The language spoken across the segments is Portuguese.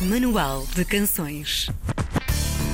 Manual de Canções.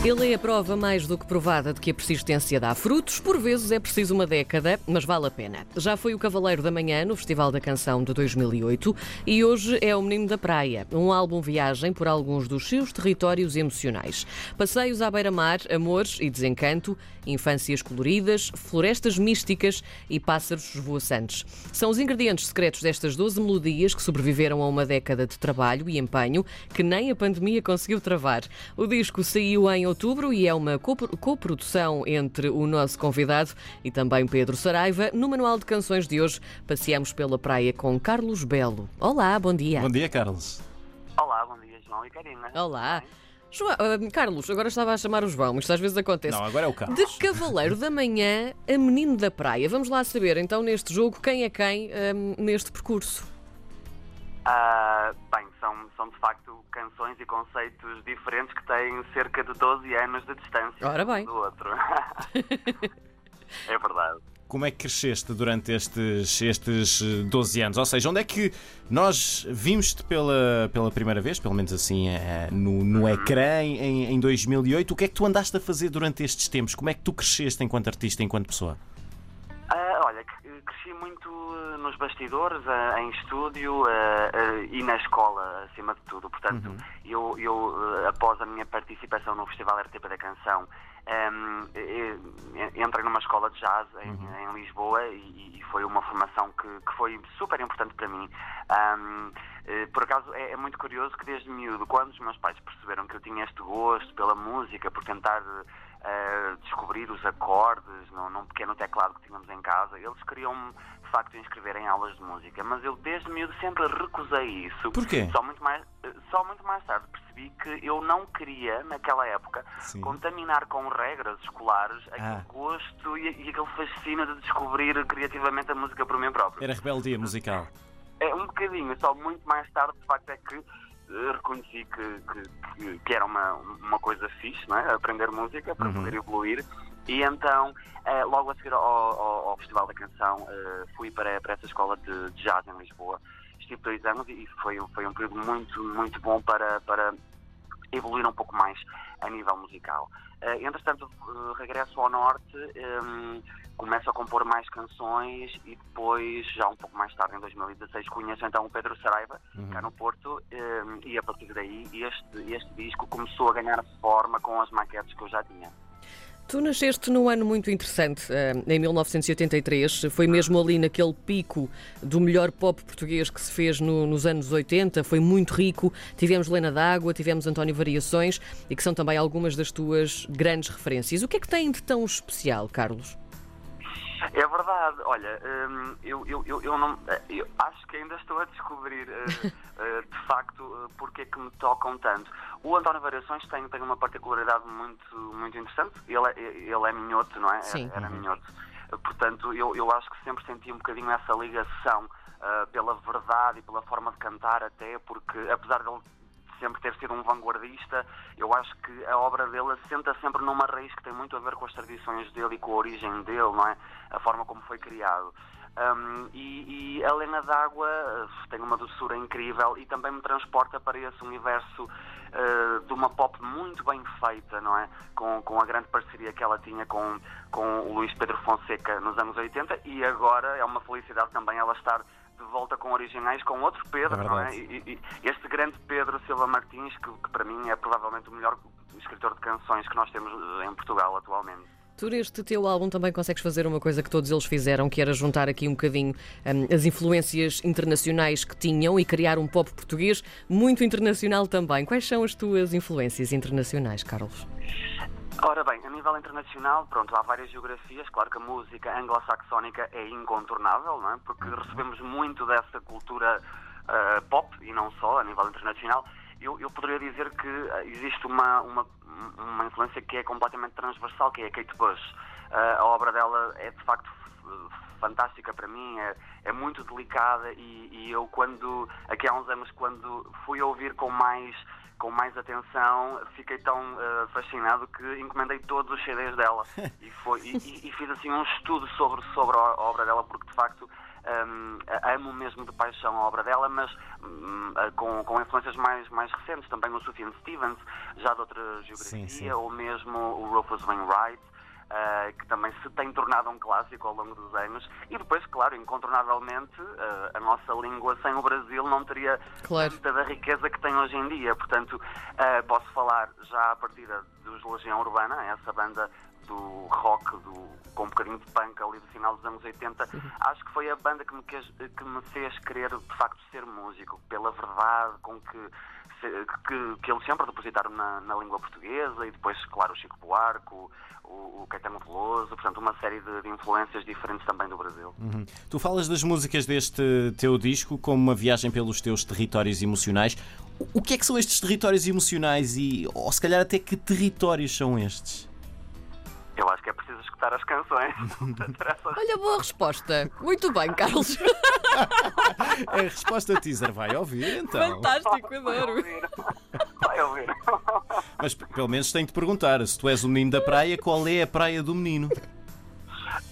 Ele é a prova mais do que provada de que a persistência dá frutos. Por vezes é preciso uma década, mas vale a pena. Já foi o Cavaleiro da Manhã no Festival da Canção de 2008 e hoje é o Menino da Praia, um álbum viagem por alguns dos seus territórios emocionais. Passeios à beira-mar, amores e desencanto, infâncias coloridas, florestas místicas e pássaros esvoaçantes. São os ingredientes secretos destas 12 melodias que sobreviveram a uma década de trabalho e empenho que nem a pandemia conseguiu travar. O disco saiu em outubro e é uma coprodução entre o nosso convidado e também Pedro Saraiva. No Manual de Canções de hoje, passeamos pela praia com Carlos Belo. Olá, bom dia. Bom dia, Carlos. Olá, bom dia, João e Karina. Olá. João, uh, Carlos, agora estava a chamar o João, isto às vezes acontece. Não, agora é o Carlos. De Cavaleiro da Manhã a Menino da Praia. Vamos lá saber, então, neste jogo, quem é quem um, neste percurso? Uh, bem, são, são de facto canções e conceitos diferentes que têm cerca de 12 anos de distância Ora bem. um do outro. é verdade. Como é que cresceste durante estes, estes 12 anos? Ou seja, onde é que nós vimos-te pela, pela primeira vez, pelo menos assim eh, no, no ecrã, em, em 2008? O que é que tu andaste a fazer durante estes tempos? Como é que tu cresceste enquanto artista, enquanto pessoa? Uh, olha, cresci muito nos bastidores, uh, em estúdio e na escola, acima de tudo. Portanto, Uhum. eu, eu após a minha participação no Festival RTP da Canção, um, entrei numa escola de jazz em, Uhum. em Lisboa e, e foi uma formação que, que foi super importante para mim. Um, eh, por acaso é, é muito curioso que desde miúdo, quando os meus pais perceberam que eu tinha este gosto música, por tentar eh, descobrir os acordes num, num pequeno teclado que tínhamos em casa, eles queriam-me de facto inscrever em aulas de música, mas eu desde miúdo sempre recusei isso. Porquê? Só muito mais, eh, só muito mais tarde percebi que eu não queria, naquela época, Sim. contaminar com regras escolares aquele Ah. gosto e, e aquele fascínio de descobrir criativamente a música por mim próprio. Era rebeldia musical. É um bocadinho, só muito mais tarde, de facto, é que reconheci que, que, que- era uma, uma coisa fixe, não é? Aprender música para poder evoluir. E então, eh, logo a seguir ao, ao- ao Festival da Canção, eh, fui para, para essa escola de, de jazz em Lisboa. Estive dois anos e foi, foi um período muito, muito bom para, para evoluir um pouco mais a nível musical. Eh, entretanto, eh, regresso ao Norte, em, começo a compor mais canções e depois, já um pouco mais tarde, em 2016, conheço então o Pedro Saraiva, cá no Porto, em, e a partir daí este, este disco começou a ganhar forma com as maquetes que eu já tinha. Tu nasceste num ano muito interessante, eh, em 1983. Foi mesmo ali naquele pico do melhor pop português que se fez no- nos anos 80. Foi muito rico. Tivemos Lena D'Água, tivemos António Variações e que são também algumas das tuas grandes referências. O que é que tem de tão especial, Carlos? É verdade, olha, hum, eu, eu, eu, eu não, eu acho que ainda estou a descobrir eh, eh, de facto eh, porque é que me tocam tanto. O António Variações tem, tem uma particularidade muito, muito interessante, ele é, ele é minhoto, não é? Sim. Era minhoto. Eh, Portanto, eu, eu acho que sempre senti um bocadinho essa ligação ah, pela verdade e pela forma de cantar até, porque apesar dele sempre ter sido um vanguardista, eu acho que a obra dele assenta sempre numa raiz que tem muito a ver com as tradições dele e com a origem dele, não é? A forma como foi criado. Um, e, e a Lena d'Água uh, tem uma doçura incrível e também me transporta para esse universo uh, de uma pop muito bem feita, não é? Com, com a grande parceria que ela tinha com, com o Luís Pedro Fonseca nos anos 80 e agora é uma felicidade também ela estar de volta com originais com outro Pedro, É não é? E- e- este grande Pedro Silva Martins, que, que para mim é provavelmente o melhor escritor de canções que nós temos eh, em Portugal atualmente. Tu neste teu álbum também consegues fazer uma coisa que todos eles fizeram, que era juntar aqui um bocadinho hum, as influências internacionais que tinham e criar um pop português muito internacional também. Quais são as tuas influências internacionais, Carlos? Ora bem, a nível internacional, pronto, há várias geografias. Claro que a música anglo-saxónica é incontornável, não é? Porque recebemos muito dessa cultura ah, pop e não só, a nível internacional. Eu, eu poderia dizer que ah, existe uma, uma, uma influência que é completamente transversal, que é a Kate Bush. A obra dela é de facto fantástica para mim, é, é muito delicada e, e eu quando, aqui há uns anos, quando fui ouvir com mais com mais atenção, fiquei tão eh, fascinado que encomendei todos os CDs dela e, foi, e, e- e fiz assim um estudo sobre, sobre a obra dela, porque de facto um, amo mesmo de paixão a obra dela, mas um, com, com influências mais, mais recentes, também o Sufjan Stevens, já de outra geografia, Sim, sim. ou mesmo o Rufus Wainwright. Uh, que também se tem tornado um clássico ao longo dos anos. E depois, claro, incontornavelmente, uh, a nossa língua sem o Brasil não teria Claro. tanta da riqueza que tem hoje em dia. Portanto, uh, posso falar já a partir dos Legião Urbana, essa banda do rock, do, de punk ali do final dos anos 80. Acho que foi a banda que me, quis, que me fez querer, de facto, ser músico, pela verdade com que que, que eles sempre depositaram na, na língua portuguesa e depois, claro, o Chico Buarque, o, o, o Caetano Veloso, portanto, uma série de, de influências diferentes também do Brasil. Uhum. Tu falas das músicas deste teu disco como uma viagem pelos teus territórios emocionais. O- O que é que são estes territórios emocionais e, ou se calhar até que territórios são estes? Eu acho que as canções Olha, boa resposta. Muito bem, Carlos. A resposta teaser vai ouvir então. Fantástico, Vai adoro. ouvir. Vai ouvir. Mas pelo menos tenho de perguntar: se tu és o menino da praia, qual é a praia do menino?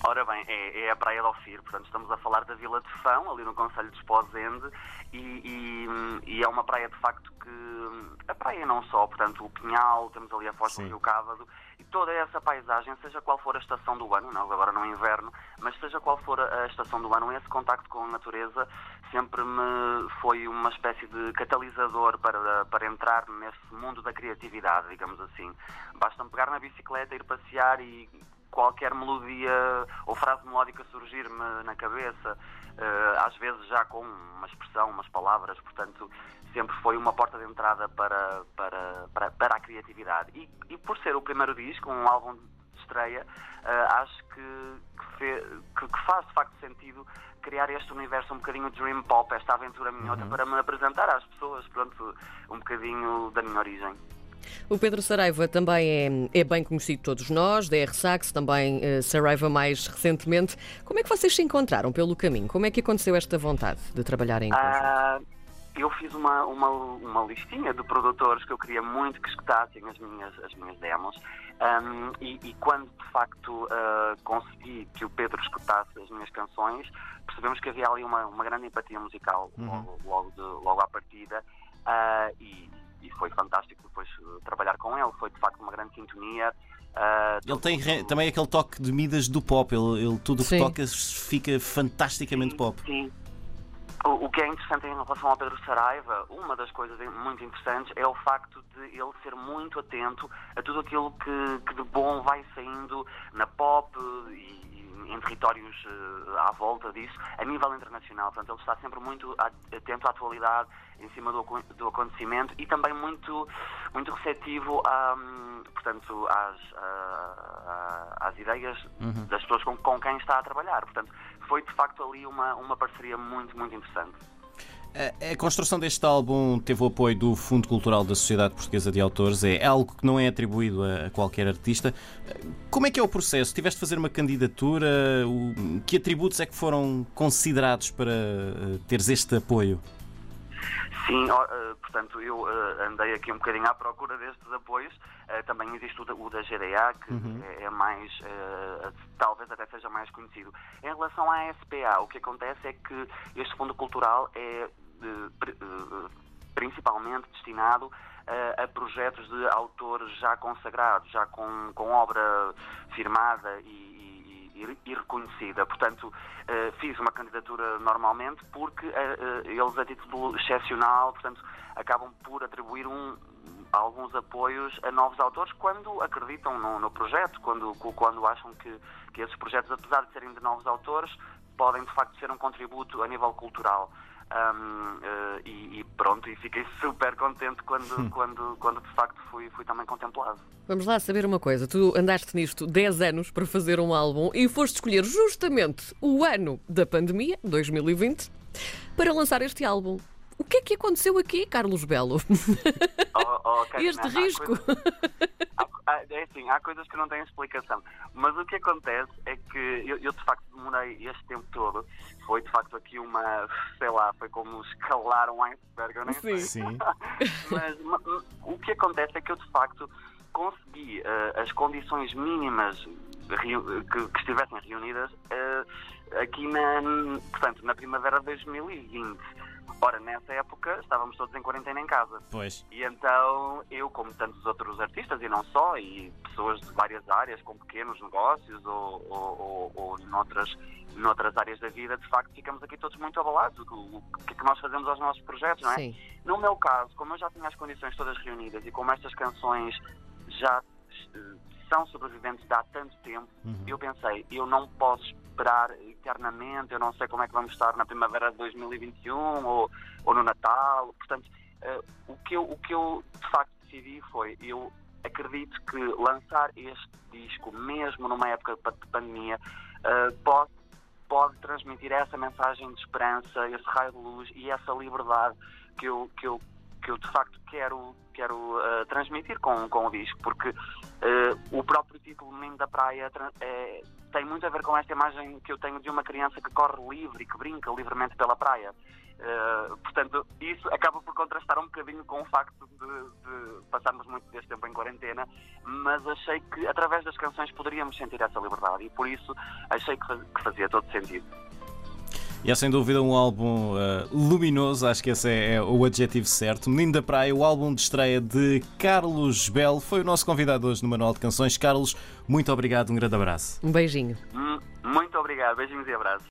Ora bem, é, é a Praia do Ofir, portanto estamos a falar da Vila de Fão, ali no Conselho de Esposende, e, e, e é uma praia de facto que, a praia não só, portanto o Pinhal, temos ali a Foz do. Rio Cávado, e toda essa paisagem, seja qual for a estação do ano, não agora no inverno, mas seja qual for a a estação do ano, esse contacto com a natureza sempre me foi uma espécie de catalisador para, para entrar nesse mundo da criatividade, digamos assim. Basta-me pegar na bicicleta, ir passear e qualquer melodia ou frase melódica surgir-me na cabeça, eh, às vezes já com uma expressão, umas palavras, portanto, sempre foi uma porta de entrada para, para, para, para a criatividade. E, e por ser o primeiro disco, um álbum de estreia, eh, acho que, que, fe- que- que faz de facto sentido criar este universo um bocadinho dream pop, esta aventura minhota, para me apresentar às pessoas, pronto, um bocadinho da minha origem. O Pedro Saraiva também é, é bem conhecido de todos nós, da R-Sax, também eh, Saraiva mais recentemente. Como é que vocês se encontraram pelo caminho? Como é que aconteceu esta vontade de trabalhar em conjunto? Ah, eu fiz uma, uma, uma listinha de produtores que eu queria muito que escutassem as minhas, as minhas demos. Ahm, e, e quando de facto ah, consegui que o Pedro escutasse as minhas canções, percebemos que havia ali uma, uma grande empatia musical logo, logo, de- logo à partida. Ah, e, e foi fantástico depois eh, trabalhar com ele. Foi de facto uma grande sintonia. Ah, Ele tem re- também aquele toque de Midas do pop. Ele, ele tudo o que Sim. toca fica fantasticamente pop. Sim. O, o que é interessante em relação ao Pedro Saraiva, uma das coisas muito interessantes é o facto de ele ser muito atento a tudo aquilo que, que de bom vai saindo na pop e, e em territórios eh, à volta disso, a nível internacional. Portanto, ele está sempre muito atento à atualidade, em cima do, do acontecimento e também muito, muito receptivo a, hum, portanto, às, a- a- às ideias das pessoas com, com quem está a trabalhar. Portanto, foi de facto ali uma, uma parceria muito, muito interessante. A, construção deste álbum teve o apoio do Fundo Cultural da Sociedade Portuguesa de Autores. É algo que não é atribuído a, qualquer artista. Como é que é o processo? Tiveste de fazer uma candidatura? Que atributos é que foram considerados para eh, teres este apoio? Sim, eh, portanto, eu eh, andei aqui um bocadinho à procura destes apoios. Também existe o da, GDA, que é, é mais, talvez até seja mais conhecido. Em relação à SPA, o que acontece é que este Fundo Cultural é principalmente destinado eh, a projetos de autores já consagrados, já com, com obra firmada e, e- reconhecida. Portanto, eh, fiz uma candidatura normalmente porque eh, eh, eles, a título excepcional, portanto, acabam por atribuir um- alguns apoios a novos autores quando acreditam no, no projeto, quando, quando acham que, que esses projetos, apesar de serem de novos autores, podem de facto ser um contributo a nível cultural. Ahm, eh, e, e pronto, e fiquei super contente quando, quando, quando de facto fui, fui também contemplado. Vamos lá saber uma coisa. Tu andaste nisto 10 anos para fazer um álbum e foste escolher justamente o ano da pandemia, 2020, para lançar este álbum. O que é que aconteceu aqui, Carlos Belo? Oh, oh, Karina, Este há risco. coisas- há- há- é assim, há coisas que não têm explicação. Mas o que acontece é que eu, eu, de facto este tempo todo. Foi de facto aqui uma, sei lá, foi como escalar um iceberg, eu nem sei. Sim. Mas ma- ma- o que acontece é que eu de facto consegui eh, as condições mínimas que, que estivessem reunidas eh, aqui na, portanto, na primavera de 2020. Ora, nessa época estávamos todos em quarentena em casa. Pois. E então eu, como tantos outros artistas, e não só, e pessoas de várias áreas, com pequenos negócios ou, ou, ou, ou noutras, noutras áreas da vida, de facto ficamos aqui todos muito abalados. O, o que é que nós fazemos aos nossos projetos, não é? Sim. No meu caso, como eu já tinha as condições todas reunidas e como estas canções já eh, são sobreviventes de há tanto tempo, eu pensei, eu não posso esperar eternamente, eu não sei como é que vamos estar na primavera de 2021 ou, ou no Natal. Portanto, eh, o, que eu, o que eu de facto decidi foi, eu acredito que lançar este disco, mesmo numa época de pandemia, eh, pode, pode transmitir essa mensagem de esperança, esse raio de luz e essa liberdade que eu, que eu, que eu de facto quero, quero uh, transmitir com, com o disco, porque uh, o próprio título Menino da Praia é, tem muito a ver com esta imagem que eu tenho de uma criança que corre livre e que brinca livremente pela praia. Uh, portanto, isso acaba por contrastar um bocadinho com o facto de, de, passarmos muito deste tempo em quarentena, mas achei que através das canções poderíamos sentir essa liberdade e por isso achei que, que fazia todo sentido. E é sem dúvida um álbum uh, luminoso, acho que esse é, é, o adjetivo certo. Menino da Praia, o álbum de estreia de Carlos Belo, foi o nosso convidado hoje no Manual de Canções. Carlos, muito obrigado, um grande abraço. Um beijinho. Muito obrigado, beijinhos e abraços.